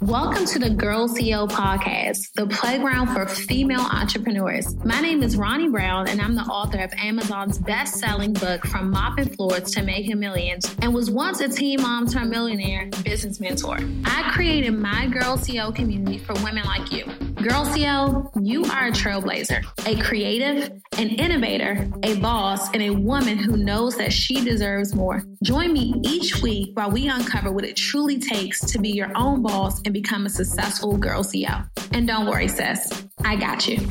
Welcome to the Girl CEO podcast, the playground for female entrepreneurs. My name is Ronnie Brown, and I'm the author of Amazon's best selling book, From Mopping Floors to Making Millions, and was once a teen mom turned millionaire business mentor. I created my Girl CEO community for women like you. Girl CEO, you are a trailblazer, a creative, an innovator, a boss, and a woman who knows that she deserves more. Join me each week while we uncover what it truly takes to be your own boss and become a successful girl CEO. And don't worry, sis, I got you.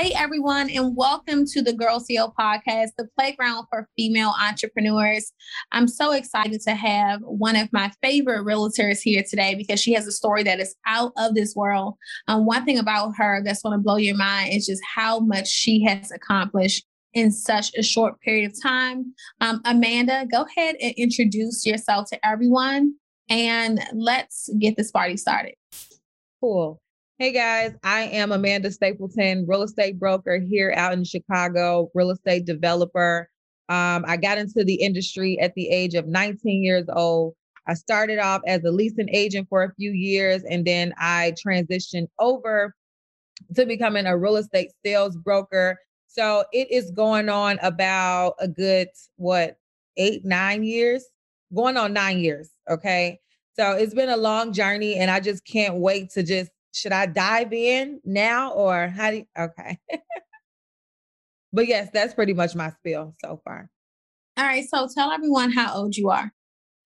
Hey, everyone, and welcome to the Girl CEO podcast, the playground for female entrepreneurs. I'm so excited to have one of my favorite realtors here today because she has a story that is out of this world. Um, one thing about her that's going to blow your mind is just how much she has accomplished in such a short period of time. Um, Amanda, go ahead and introduce yourself to everyone and let's get this party started. Cool. Hey guys, I am Amanda Stapleton, real estate broker here out in Chicago, real estate developer. Um, I got into the industry at the age of 19 years old. I started off as a leasing agent for a few years and then I transitioned over to becoming a real estate sales broker so it is going on about a good, what, eight, nine years? Going on nine years. Okay. So it's been a long journey and I just can't wait to just, should I dive in now or how do you, okay. but yes, that's pretty much my spiel so far. All right. So tell everyone how old you are.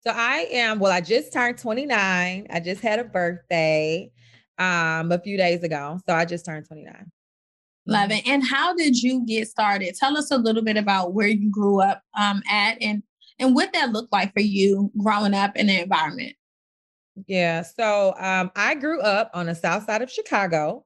So I am, well, I just turned 29. I just had a birthday um a few days ago. So I just turned 29. Love it. And how did you get started? Tell us a little bit about where you grew up um, at and and what that looked like for you growing up in the environment. Yeah. So um, I grew up on the south side of Chicago.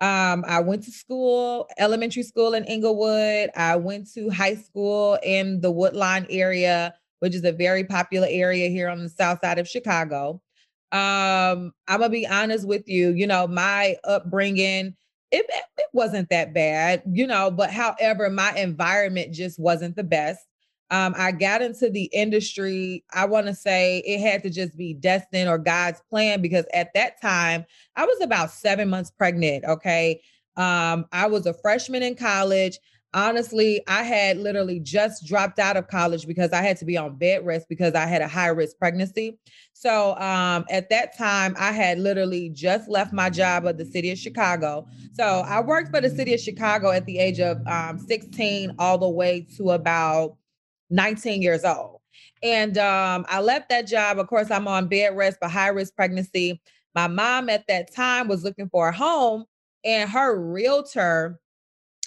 Um, I went to school, elementary school in Englewood. I went to high school in the Woodlawn area, which is a very popular area here on the south side of Chicago. Um, I'm gonna be honest with you, you know, my upbringing it, it wasn't that bad, you know, but however, my environment just wasn't the best. Um, I got into the industry. I want to say it had to just be destined or God's plan because at that time I was about seven months pregnant. Okay. Um, I was a freshman in college honestly, I had literally just dropped out of college because I had to be on bed rest because I had a high risk pregnancy. So um, at that time, I had literally just left my job at the city of Chicago. So I worked for the city of Chicago at the age of um, 16 all the way to about 19 years old. And um, I left that job. Of course, I'm on bed rest for high risk pregnancy. My mom at that time was looking for a home, and her realtor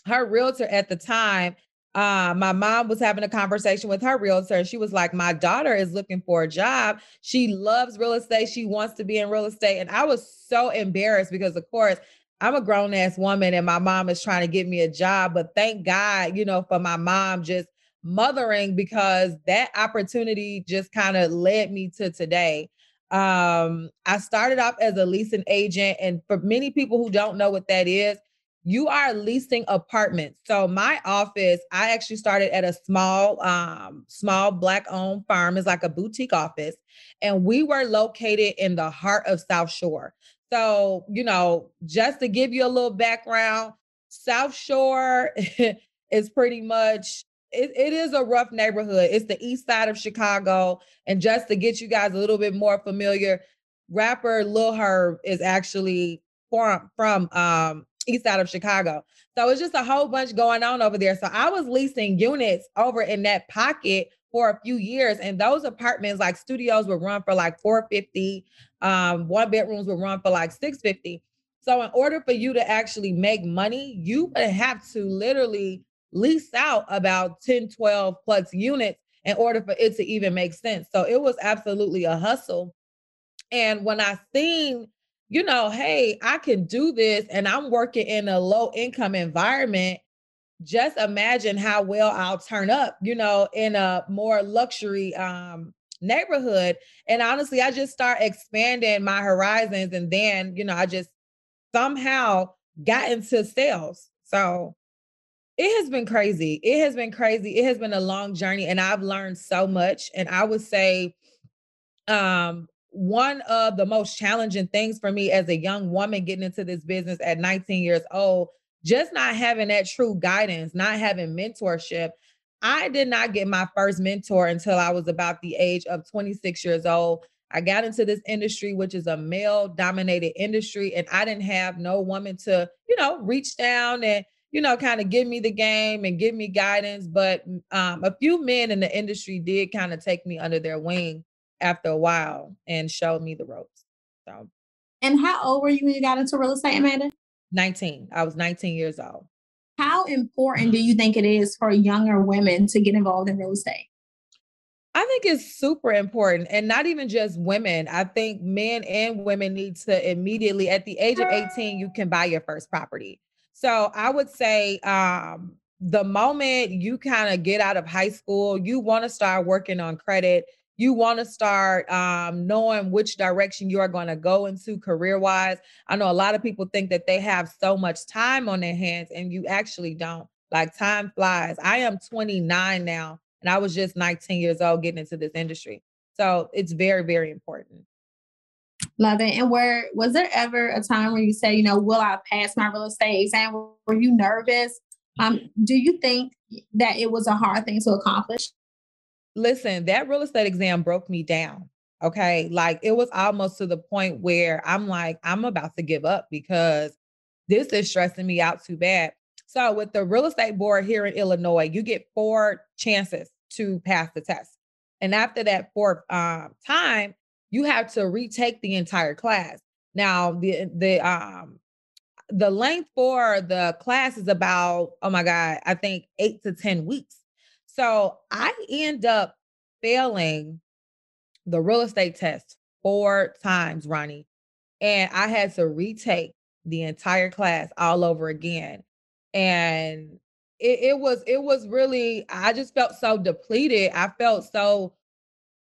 her realtor at the time, uh, my mom was having a conversation with her realtor, and she was like, My daughter is looking for a job. She loves real estate. She wants to be in real estate. And I was so embarrassed because, of course, I'm a grown ass woman and my mom is trying to get me a job. But thank God, you know, for my mom just mothering because that opportunity just kind of led me to today. Um, I started off as a leasing agent, and for many people who don't know what that is, you are leasing apartments. So my office, I actually started at a small, um, small black owned firm. It's like a boutique office. And we were located in the heart of South Shore. So, you know, just to give you a little background, South Shore is pretty much it, it is a rough neighborhood. It's the east side of Chicago. And just to get you guys a little bit more familiar, rapper Lil Herb is actually from from um east side of Chicago. So it's just a whole bunch going on over there. So I was leasing units over in that pocket for a few years. And those apartments, like studios, would run for like 450. Um, one bedrooms would run for like 650. So in order for you to actually make money, you would have to literally lease out about 10, 12 plus units in order for it to even make sense. So it was absolutely a hustle. And when I seen, you know, hey, I can do this and I'm working in a low income environment, just imagine how well I'll turn up, you know, in a more luxury um neighborhood. And honestly, I just start expanding my horizons and then, you know, I just somehow got into sales. So it has been crazy. It has been crazy. It has been a long journey and I've learned so much. And I would say um one of the most challenging things for me as a young woman getting into this business at 19 years old, just not having that true guidance, not having mentorship. I did not get my first mentor until I was about the age of 26 years old. I got into this industry, which is a male dominated industry, and I didn't have no woman to, you know, reach down and you know, kind of give me the game and give me guidance. But um, a few men in the industry did kind of take me under their wing after a while and showed me the ropes. So, and how old were you when you got into real estate, Amanda? 19. I was 19 years old. How important do you think it is for younger women to get involved in real estate? I think it's super important and not even just women. I think men and women need to immediately at the age of 18 you can buy your first property. So I would say um, the moment you kind of get out of high school, you want to start working on credit. You want to start um, knowing which direction you are going to go into career wise. I know a lot of people think that they have so much time on their hands, and you actually don't. Like time flies. I am 29 now, and I was just 19 years old getting into this industry. So it's very, very important. Love it. And where was there ever a time where you say, you know, will I pass my real estate exam? Were you nervous? Um, do you think that it was a hard thing to accomplish? Listen, that real estate exam broke me down. Okay. Like it was almost to the point where I'm like, I'm about to give up because this is stressing me out too bad. So, with the real estate board here in Illinois, you get four chances to pass the test. And after that fourth um, time, you have to retake the entire class. Now, the the um the length for the class is about, oh my God, I think eight to 10 weeks. So I end up failing the real estate test four times, Ronnie. And I had to retake the entire class all over again. And it, it was, it was really, I just felt so depleted. I felt so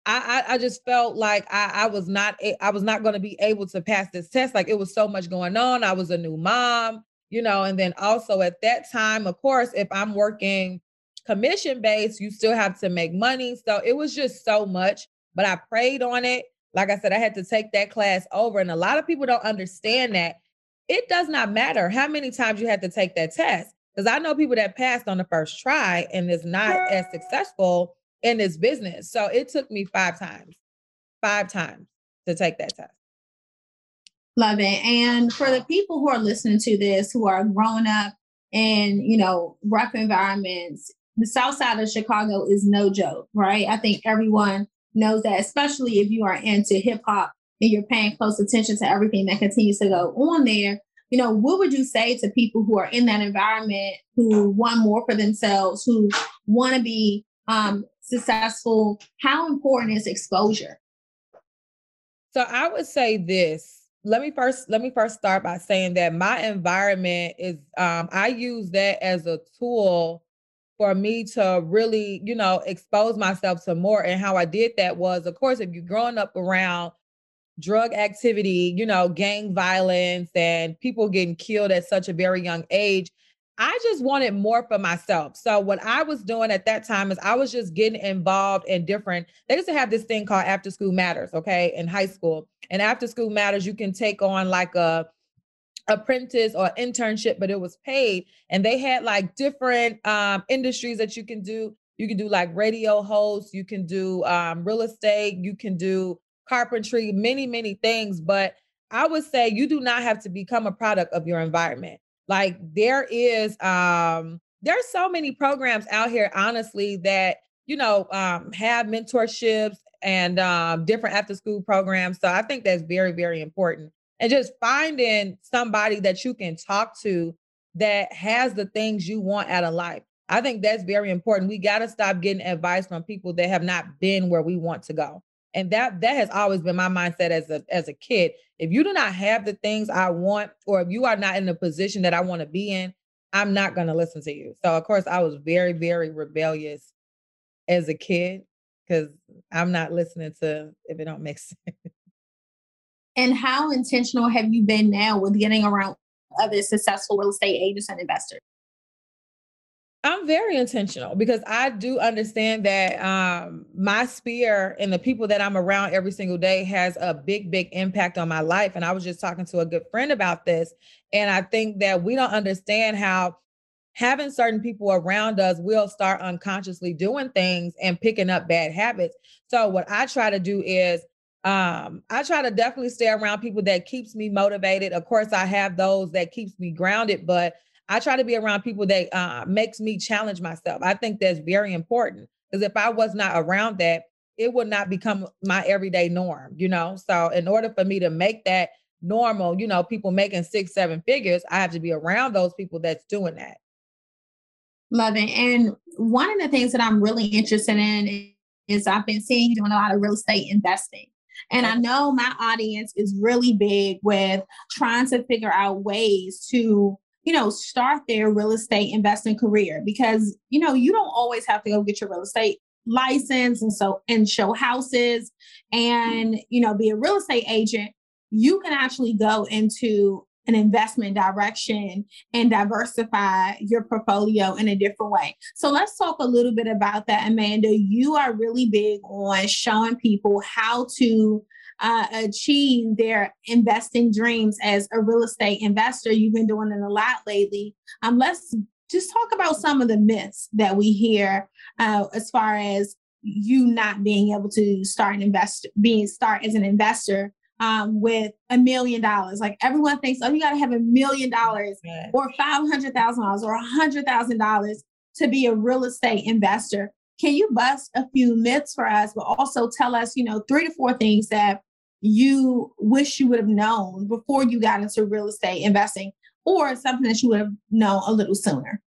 I, I, I just felt like I, I was not I was not going to be able to pass this test. Like it was so much going on. I was a new mom, you know, and then also at that time, of course, if I'm working commission based, you still have to make money. So it was just so much. But I prayed on it. Like I said, I had to take that class over, and a lot of people don't understand that. It does not matter how many times you had to take that test. Because I know people that passed on the first try and is not as successful in this business. So it took me five times, five times to take that test. Love it. And for the people who are listening to this, who are growing up in, you know, rough environments, the South Side of Chicago is no joke, right? I think everyone knows that, especially if you are into hip hop and you're paying close attention to everything that continues to go on there. You know, what would you say to people who are in that environment, who want more for themselves, who want to be um, successful, how important is exposure? So I would say this. Let me first let me first start by saying that my environment is um I use that as a tool for me to really, you know, expose myself to more. And how I did that was, of course, if you're growing up around drug activity, you know, gang violence and people getting killed at such a very young age, I just wanted more for myself. So what I was doing at that time is I was just getting involved in different. They used to have this thing called After School Matters, okay, in high school. And After School Matters, you can take on like a apprentice or internship, but it was paid. And they had like different um, industries that you can do. You can do like radio hosts, you can do um, real estate, you can do carpentry, many, many things. But I would say you do not have to become a product of your environment. Like there is um there's so many programs out here, honestly, that you know um have mentorships and um different after school programs. So I think that's very, very important. And just finding somebody that you can talk to that has the things you want out of life. I think that's very important. We got to stop getting advice from people that have not been where we want to go. And that that has always been my mindset as a as a kid. If you do not have the things I want, or if you are not in the position that I want to be in, I'm not going to listen to you. So of course, I was very very rebellious as a kid because I'm not listening to if it don't make sense. And how intentional have you been now with getting around other successful real estate agents and investors? I'm very intentional because I do understand that um, my sphere and the people that I'm around every single day has a big, big impact on my life. And I was just talking to a good friend about this. And I think that we don't understand how having certain people around us will start unconsciously doing things and picking up bad habits. So what I try to do is um i try to definitely stay around people that keeps me motivated of course i have those that keeps me grounded but i try to be around people that uh, makes me challenge myself. I think that's very important because if i was not around that it would not become my everyday norm you know? So in order for me to make that normal you know people making six seven figures i have to be around those people that's doing that. Love it and one of the things that i'm really interested in is i've been seeing you doing a lot of real estate investing and I know my audience is really big with trying to figure out ways to, you know, start their real estate investing career because, you know, you don't always have to go get your real estate license and so and show houses and, you know, be a real estate agent. You can actually go into an investment direction and diversify your portfolio in a different way. So let's talk a little bit about that, Amanda. You are really big on showing people how to uh, achieve their investing dreams as a real estate investor. You've been doing it a lot lately. Um, let's just talk about some of the myths that we hear uh, as far as you not being able to start an invest being start as an investor um, with a million dollars. Like everyone thinks, oh, you got to have a million dollars or five hundred thousand dollars or a hundred thousand dollars to be a real estate investor. Can you bust a few myths for us, but also tell us, you know, three to four things that you wish you would have known before you got into real estate investing, or something that you would have known a little sooner?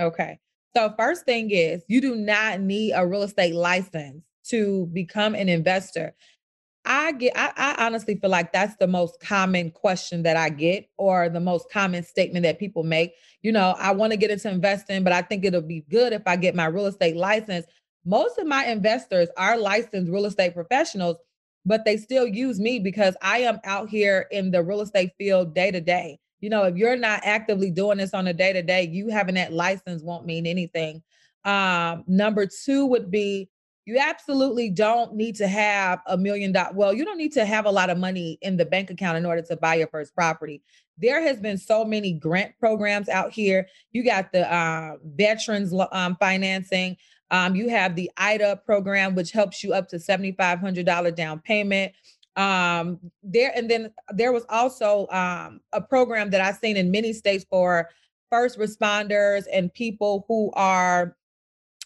Okay. So first thing is you do not need a real estate license to become an investor. I get I, I, honestly feel like that's the most common question that I get or the most common statement that people make. You know, I want to get into investing, but I think it'll be good if I get my real estate license. Most of my investors are licensed real estate professionals, but they still use me because I am out here in the real estate field day to day. You know, if you're not actively doing this on a day to day, you having that license won't mean anything. Um, number two would be you absolutely don't need to have a million dollars. Well, you don't need to have a lot of money in the bank account in order to buy your first property. There has been so many grant programs out here. You got the uh, veterans um, financing. Um, you have the IDA program, which helps you up to $7,500 down payment. Um, there and then there was also um, a program that I've seen in many states for first responders and people who are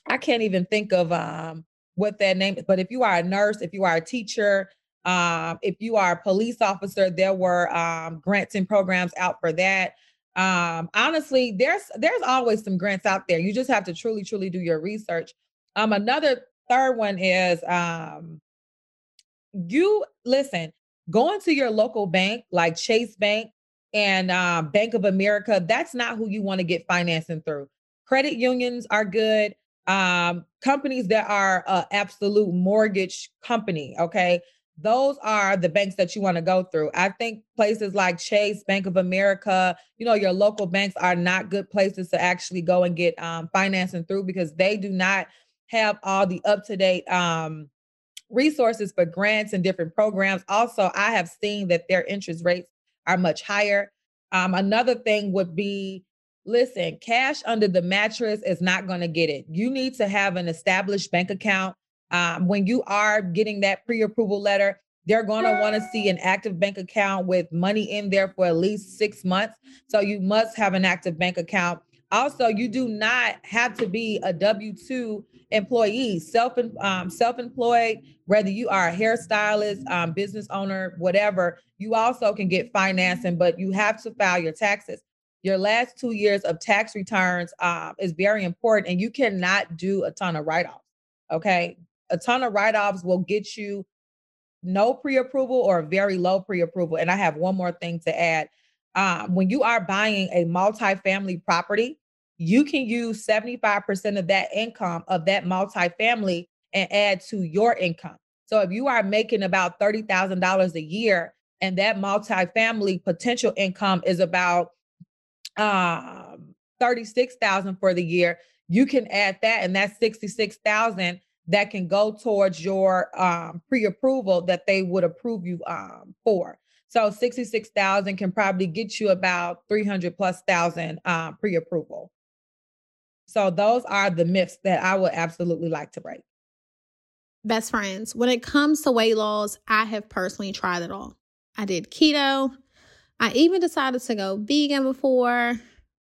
I can't even think of um, what that name is. But if you are a nurse, if you are a teacher, um, if you are a police officer, there were um, grants and programs out for that. Um, honestly, there's there's always some grants out there. You just have to truly, truly do your research. Um, another third one is um, you listen, going to your local bank like Chase Bank and uh, Bank of America. That's not who you want to get financing through. Credit unions are good um, companies that are uh, absolute mortgage company. Okay. Those are the banks that you want to go through. I think places like Chase, Bank of America, you know, your local banks are not good places to actually go and get um, financing through because they do not have all the up to date um, resources for grants and different programs. Also, I have seen that their interest rates are much higher. Um, another thing would be Listen, cash under the mattress is not going to get it. You need to have an established bank account. Um, when you are getting that pre approval letter, they're going to want to see an active bank account with money in there for at least six months. So you must have an active bank account. Also, you do not have to be a W 2 employee, self um, self employed, whether you are a hairstylist, um, business owner, whatever, you also can get financing, but you have to file your taxes. your last two years of tax returns um, is very important, and you cannot do a ton of write offs. Okay. A ton of write offs will get you no pre approval or very low pre approval. And I have one more thing to add. Um, when you are buying a multifamily property, you can use 75% of that income of that multifamily and add to your income. So if you are making about $30,000 a year and that multifamily potential income is about um 36,000 for the year, you can add that and that's 66,000 that can go towards your um, pre-approval that they would approve you um, for. So 66,000 can probably get you about 300 plus thousand um, pre-approval. So those are the myths that I would absolutely like to break. Best friends, when it comes to weight loss, I have personally tried it all. I did keto. I even decided to go vegan before,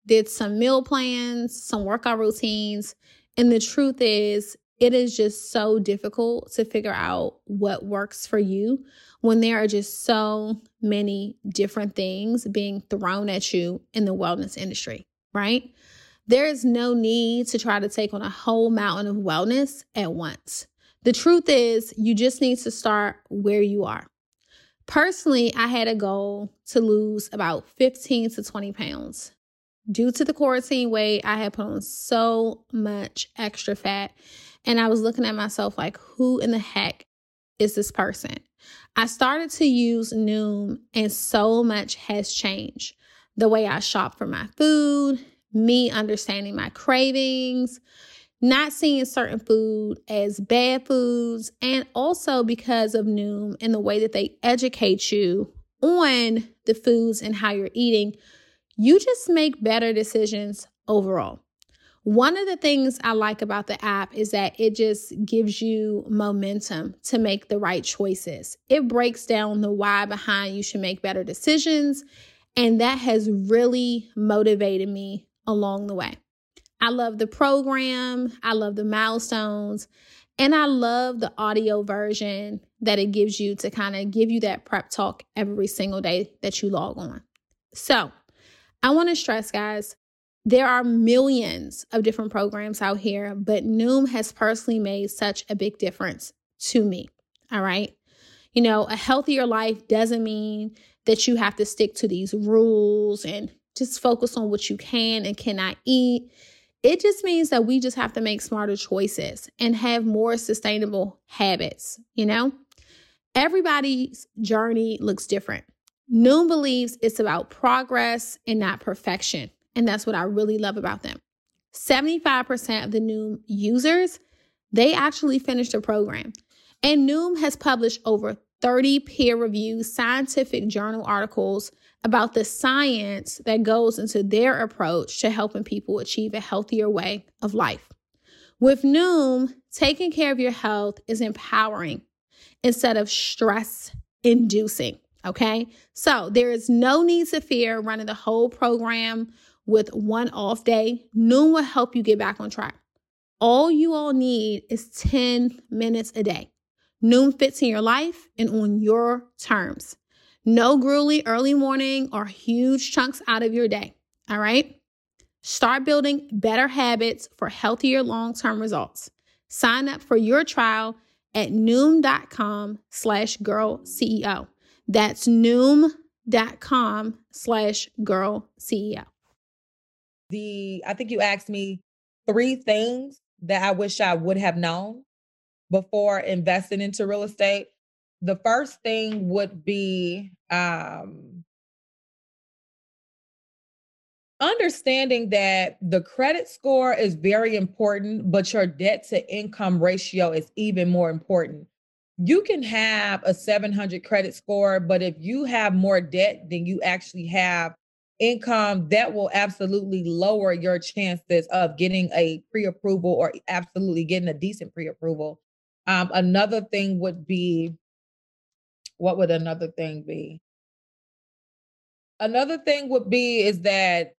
did some meal plans, some workout routines. And the truth is, it is just so difficult to figure out what works for you when there are just so many different things being thrown at you in the wellness industry, right? There is no need to try to take on a whole mountain of wellness at once. The truth is, you just need to start where you are. Personally, I had a goal to lose about 15 to 20 pounds. Due to the quarantine weight, I had put on so much extra fat. And I was looking at myself like, who in the heck is this person? I started to use Noom, and so much has changed. The way I shop for my food, me understanding my cravings, not seeing certain food as bad foods, and also because of Noom and the way that they educate you on the foods and how you're eating, you just make better decisions overall. One of the things I like about the app is that it just gives you momentum to make the right choices. It breaks down the why behind you should make better decisions. And that has really motivated me along the way. I love the program, I love the milestones, and I love the audio version that it gives you to kind of give you that prep talk every single day that you log on. So, I want to stress, guys, there are millions of different programs out here, but Noom has personally made such a big difference to me. All right. You know, a healthier life doesn't mean that you have to stick to these rules and just focus on what you can and cannot eat. It just means that we just have to make smarter choices and have more sustainable habits, you know? Everybody's journey looks different. Noom believes it's about progress and not perfection. And that's what I really love about them. 75% of the Noom users, they actually finished the program. And Noom has published over 30 peer-reviewed scientific journal articles about the science that goes into their approach to helping people achieve a healthier way of life. With Noom, taking care of your health is empowering instead of stress inducing. Okay. So there is no need to fear running the whole program with one off day. Noom will help you get back on track. All you all need is 10 minutes a day. Noom fits in your life and on your terms. No grueling early morning or huge chunks out of your day. All right. Start building better habits for healthier long term results. Sign up for your trial at noom.com slash girl CEO. That's noom.com slash girl CEO. The I think you asked me three things that I wish I would have known before investing into real estate the first thing would be um, understanding that the credit score is very important, but your debt to income ratio is even more important. You can have a 700 credit score, but if you have more debt than you actually have income, that will absolutely lower your chances of getting a pre approval or absolutely getting a decent pre approval. Um, another thing would be what would another thing be? Another thing would be is that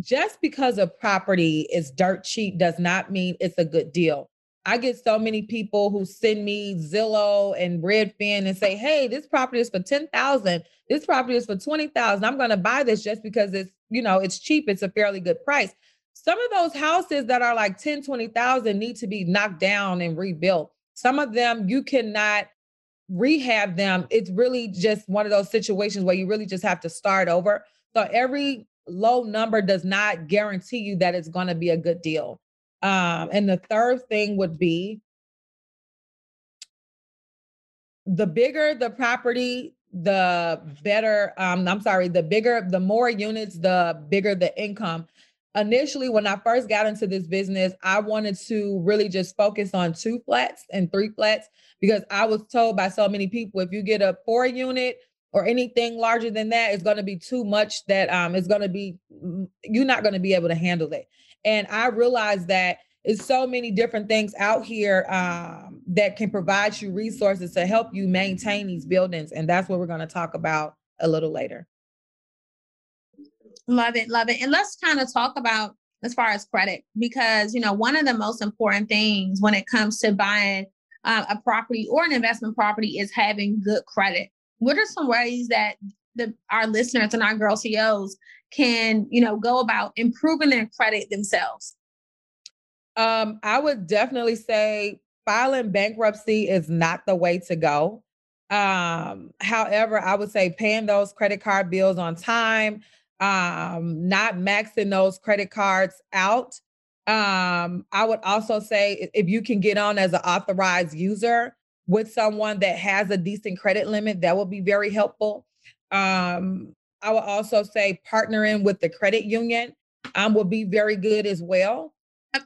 just because a property is dirt cheap does not mean it's a good deal. I get so many people who send me Zillow and Redfin and say, "Hey, this property is for 10,000. This property is for 20,000. I'm going to buy this just because it's, you know, it's cheap. It's a fairly good price." Some of those houses that are like 10, 20,000 need to be knocked down and rebuilt. Some of them you cannot rehab them. It's really just one of those situations where you really just have to start over. So every low number does not guarantee you that it's going to be a good deal. Um, and the third thing would be the bigger the property, the better. Um, I'm sorry, the bigger, the more units, the bigger the income. Initially, when I first got into this business, I wanted to really just focus on two flats and three flats because I was told by so many people if you get a four unit, or anything larger than that is going to be too much that um is going to be you're not going to be able to handle it. And i realized that it's so many different things out here um, that can provide you resources to help you maintain these buildings and that's what we're going to talk about a little later. Love it love it. And let's kind of talk about as far as credit because you know one of the most important things when it comes to buying uh, a property or an investment property is having good credit what are some ways that the our listeners and our girl CEOs can, you know, go about improving their credit themselves? Um, I would definitely say filing bankruptcy is not the way to go. Um, however, I would say paying those credit card bills on time, um, not maxing those credit cards out. Um, I would also say if you can get on as an authorized user, with someone that has a decent credit limit, that will be very helpful. Um, I will also say partnering with the credit union um, will be very good as well.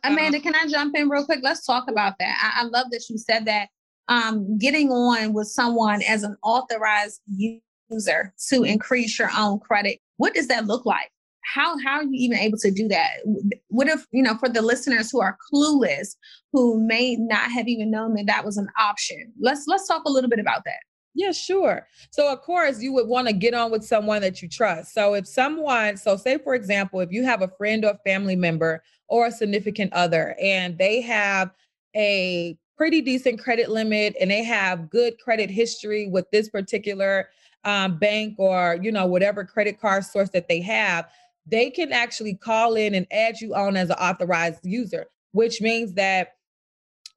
Amanda, um, can I jump in real quick? Let's talk about that. I, I love that you said that. Um, getting on with someone as an authorized user to increase your own credit. What does that look like? How how are you even able to do that what if you know for the listeners who are clueless who may not have even known that that was an option let's let's talk a little bit about that yeah, sure. So, of course, you would want to get on with someone that you trust. So, if someone, so say, for example, if you have a friend or family member or a significant other and they have a pretty decent credit limit and they have good credit history with this particular um, bank or, you know, whatever credit card source that they have, they can actually call in and add you on as an authorized user, which means that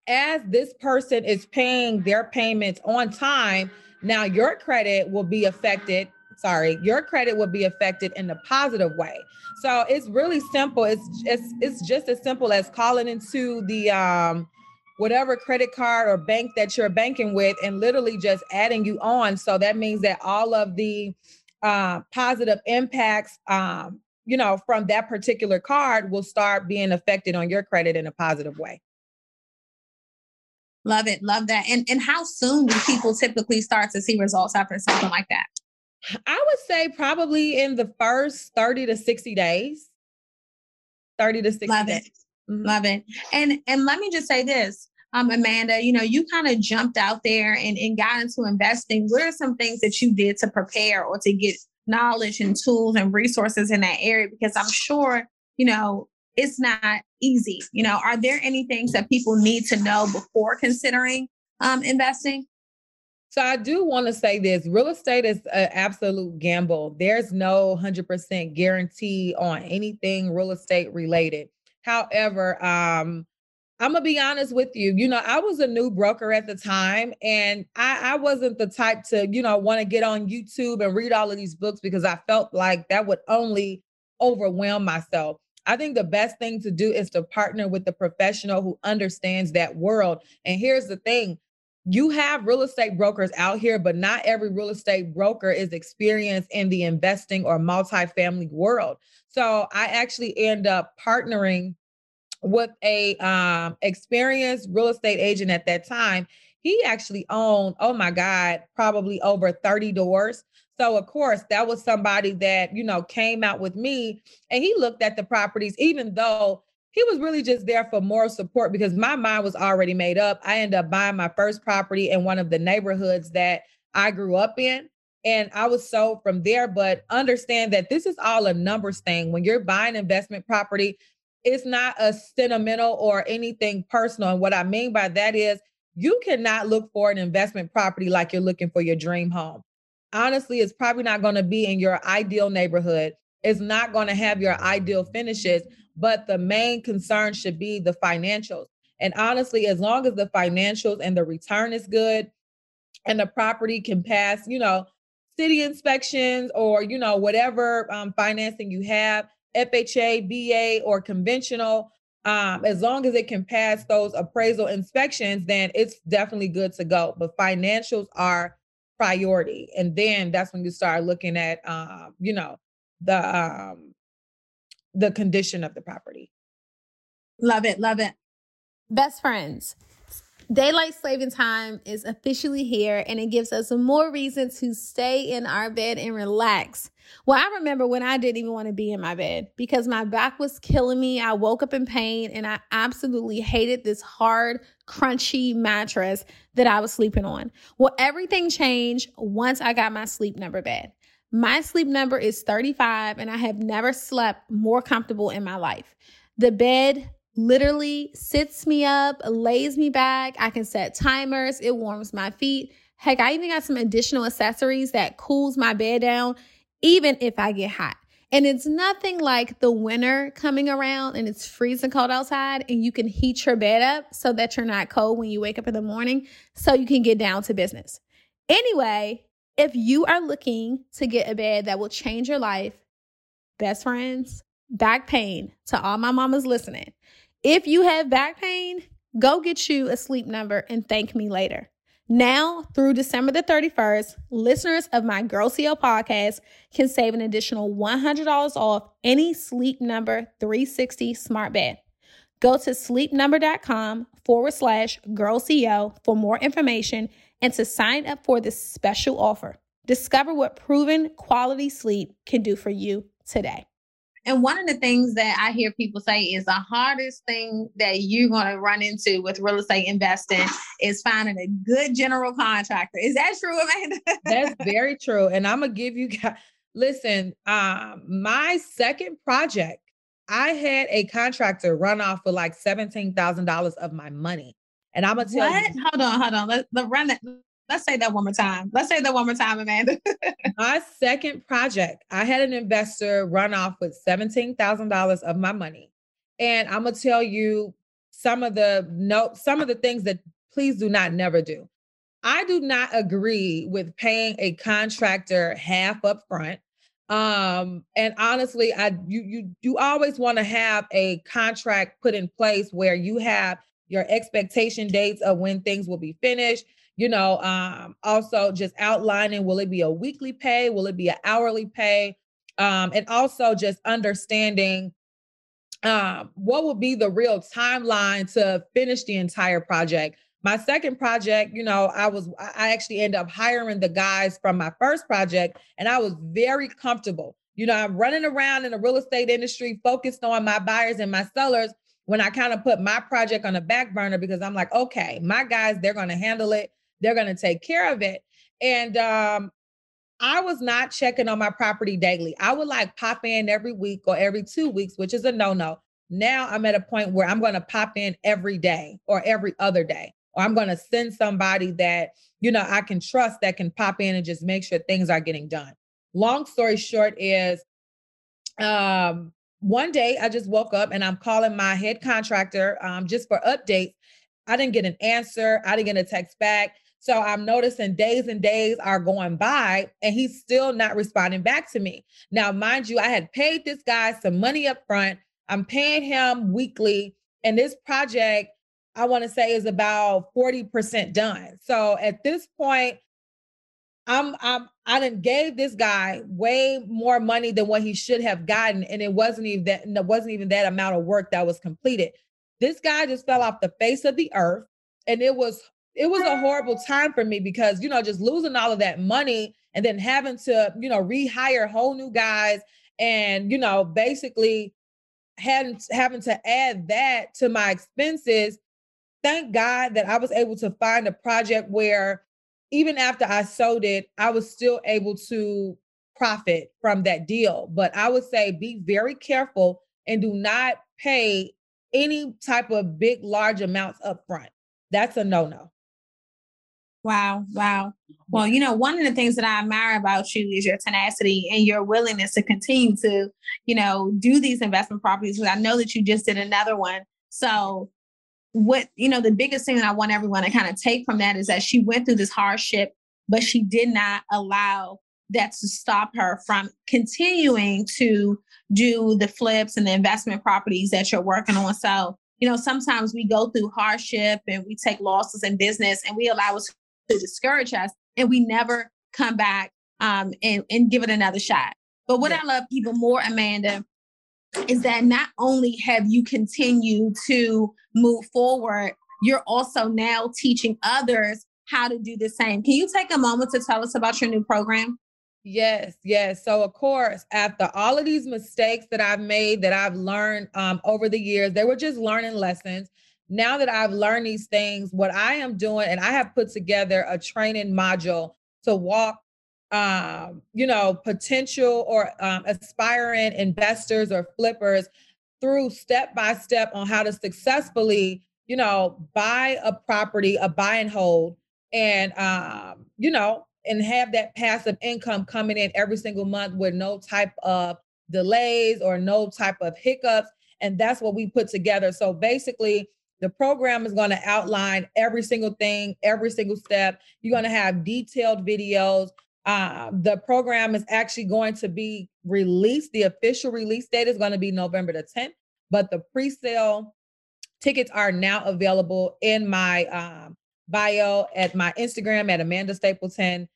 as this person is paying their payments on time, now your credit will be affected. Sorry, your credit will be affected in a positive way. So it's really simple. It's it's it's just as simple as calling into the um whatever credit card or bank that you're banking with and literally just adding you on. So that means that all of the uh, positive impacts um, you know, from that particular card will start being affected on your credit in a positive way. Love it. Love that. And and how soon do people typically start to see results after something like that? I would say probably in the first 30 to 60 days. 30 to 60 Love days. It. Mm-hmm. Love it. And and let me just say this. Um, Amanda, you know, you kind of jumped out there and, and got into investing. What are some things that you did to prepare or to get knowledge and tools and resources in that area because I'm sure, you know, it's not easy. You know, are there any things that people need to know before considering um, investing? So I do want to say this real estate is an absolute gamble. There's no 100% guarantee on anything real estate related. However, um, I'm gonna be honest with you. You know, I was a new broker at the time, and I, I wasn't the type to, you know, want to get on YouTube and read all of these books because I felt like that would only overwhelm myself. I think the best thing to do is to partner with the professional who understands that world. And here's the thing you have real estate brokers out here, but not every real estate broker is experienced in the investing or multifamily world. So I actually end up partnering with a um, experienced real estate agent at that time. He actually owned, oh my God, probably over 30 doors. So of course, that was somebody that, you know, came out with me and he looked at the properties, even though he was really just there for moral support because my mind was already made up. I ended up buying my first property in one of the neighborhoods that I grew up in. And I was sold from there, but understand that this is all a numbers thing. When you're buying investment property, it's not a sentimental or anything personal. And what I mean by that is you cannot look for an investment property like you're looking for your dream home. Honestly, it's probably not going to be in your ideal neighborhood. It's not going to have your ideal finishes, but the main concern should be the financials. And honestly, as long as the financials and the return is good and the property can pass, you know, city inspections or, you know, whatever um, financing you have, FHA, VA, or conventional, um, as long as it can pass those appraisal inspections, then it's definitely good to go. But financials are priority, and then that's when you start looking at, um, you know, the um, the condition of the property. Love it, love it. Best friends. Daylight saving time is officially here and it gives us more reason to stay in our bed and relax. Well, I remember when I didn't even want to be in my bed because my back was killing me. I woke up in pain and I absolutely hated this hard, crunchy mattress that I was sleeping on. Well, everything changed once I got my sleep number bed. My sleep number is 35 and I have never slept more comfortable in my life. The bed literally sits me up, lays me back. I can set timers, it warms my feet. Heck, I even got some additional accessories that cools my bed down, even if I get hot. And it's nothing like the winter coming around and it's freezing cold outside and you can heat your bed up so that you're not cold when you wake up in the morning so you can get down to business. Anyway, if you are looking to get a bed that will change your life, best friends, back pain to all my mamas listening. If you have back pain, go get you a sleep number and thank me later. Now, through December the 31st, listeners of my Girl CEO podcast can save an additional $100 off any Sleep Number 360 smart bed. Go to sleepnumber.com forward slash girl CEO for more information and to sign up for this special offer. Discover what proven quality sleep can do for you today. And one of the things that I hear people say is the hardest thing that you're going to run into with real estate investing is finding a good general contractor. Is that true, Amanda? That's very true. And I'm going to give you guys, listen, um, my second project, I had a contractor run off with like $17,000 of my money. And I'm going to tell what? you. Hold on, hold on. Let's, let's run that. Let's say that one more time. Let's say that one more time, Amanda. my second project, I had an investor run off with $17,000 of my money. And I'm going to tell you some of the no some of the things that please do not never do. I do not agree with paying a contractor half up front. Um, and honestly, I you you you always want to have a contract put in place where you have your expectation dates of when things will be finished you know um, also just outlining will it be a weekly pay? Will it be an hourly pay? Um, and also just understanding um, what would be the real timeline to finish the entire project. My second project you know i was i actually ended up hiring the guys from my first project and i was very comfortable. You know i'm running around in the real estate industry focused on my buyers and my sellers when i kind of put my project on the back burner because i'm like okay my guys they're going to handle it they're going to take care of it. And um, I was not checking on my property daily. I would like pop in every week or every two weeks, which is a no no. Now I'm at a point where I'm going to pop in every day or every other day, or I'm going to send somebody that, you know, I can trust that can pop in and just make sure things are getting done. Long story short is um, one day I just woke up and I'm calling my head contractor um, just for updates. I didn't get an answer, I didn't get a text back. So I'm noticing days and days are going by and he's still not responding back to me. Now, mind you, I had paid this guy some money up front. I'm paying him weekly. And this project, I want to say, is about 40% done. So at this point, I'm I'm I didn't gave this guy way more money than what he should have gotten. And it wasn't even that it wasn't even that amount of work that was completed. This guy just fell off the face of the earth. And it was it was a horrible time for me because you know just losing all of that money and then having to you know rehire whole new guys and you know basically having having to add that to my expenses thank god that i was able to find a project where even after i sold it i was still able to profit from that deal but i would say be very careful and do not pay any type of big, large amounts up front. That's a no no. Wow. Wow. Well, you know, one of the things that I admire about you is your tenacity and your willingness to continue to, you know, do these investment properties. Because I know that you just did another one. So, what, you know, the biggest thing that I want everyone to kind of take from that is that she went through this hardship, but she did not allow that to stop her from continuing to do the flips and the investment properties that you're working on. So, you know, sometimes we go through hardship and we take losses in business and we allow us to discourage us and we never come back um, and, and give it another shot. But what yeah. I love even more, Amanda, is that not only have you continued to move forward, you're also now teaching others how to do the same. Can you take a moment to tell us about your new program? Yes, yes. So of course, after all of these mistakes that I've made, that I've learned um, over the years, they were just learning lessons now that I've learned these things, what I am doing, and I have put together a training module to walk, um, you know, potential or um, aspiring investors or flippers through step by step on how to successfully, you know, buy a property, a buy and hold, and um, you know, and have that passive income coming in every single month with no type of delays or no type of hiccups. And that's what we put together. So basically, the program is going to outline every single thing, every single step. You're going to have detailed videos. Uh, the program is actually going to be released. The official release date is going to be November the 10th, but the pre sale tickets are now available in my um, bio at my Instagram at Amanda Stapleton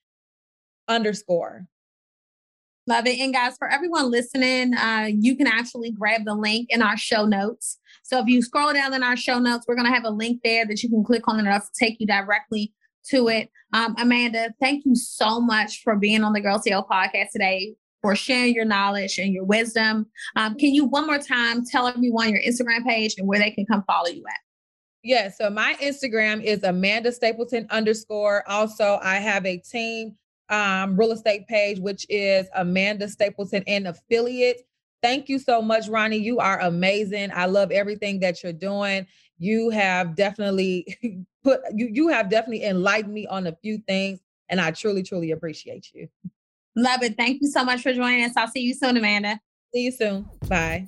underscore. Love it. And guys, for everyone listening, uh, you can actually grab the link in our show notes. So if you scroll down in our show notes, we're going to have a link there that you can click on and it'll take you directly to it. Um, Amanda, thank you so much for being on the Girl CEO podcast today, for sharing your knowledge and your wisdom. Um, can you one more time tell everyone your Instagram page and where they can come follow you at? Yeah, so my Instagram is Amanda Stapleton underscore. Also, I have a team um, real estate page, which is Amanda Stapleton and affiliate. Thank you so much, Ronnie. You are amazing. I love everything that you're doing. You have definitely put you you have definitely enlightened me on a few things, and I truly, truly appreciate you. Love it. Thank you so much for joining us. I'll see you soon, Amanda. See you soon. Bye.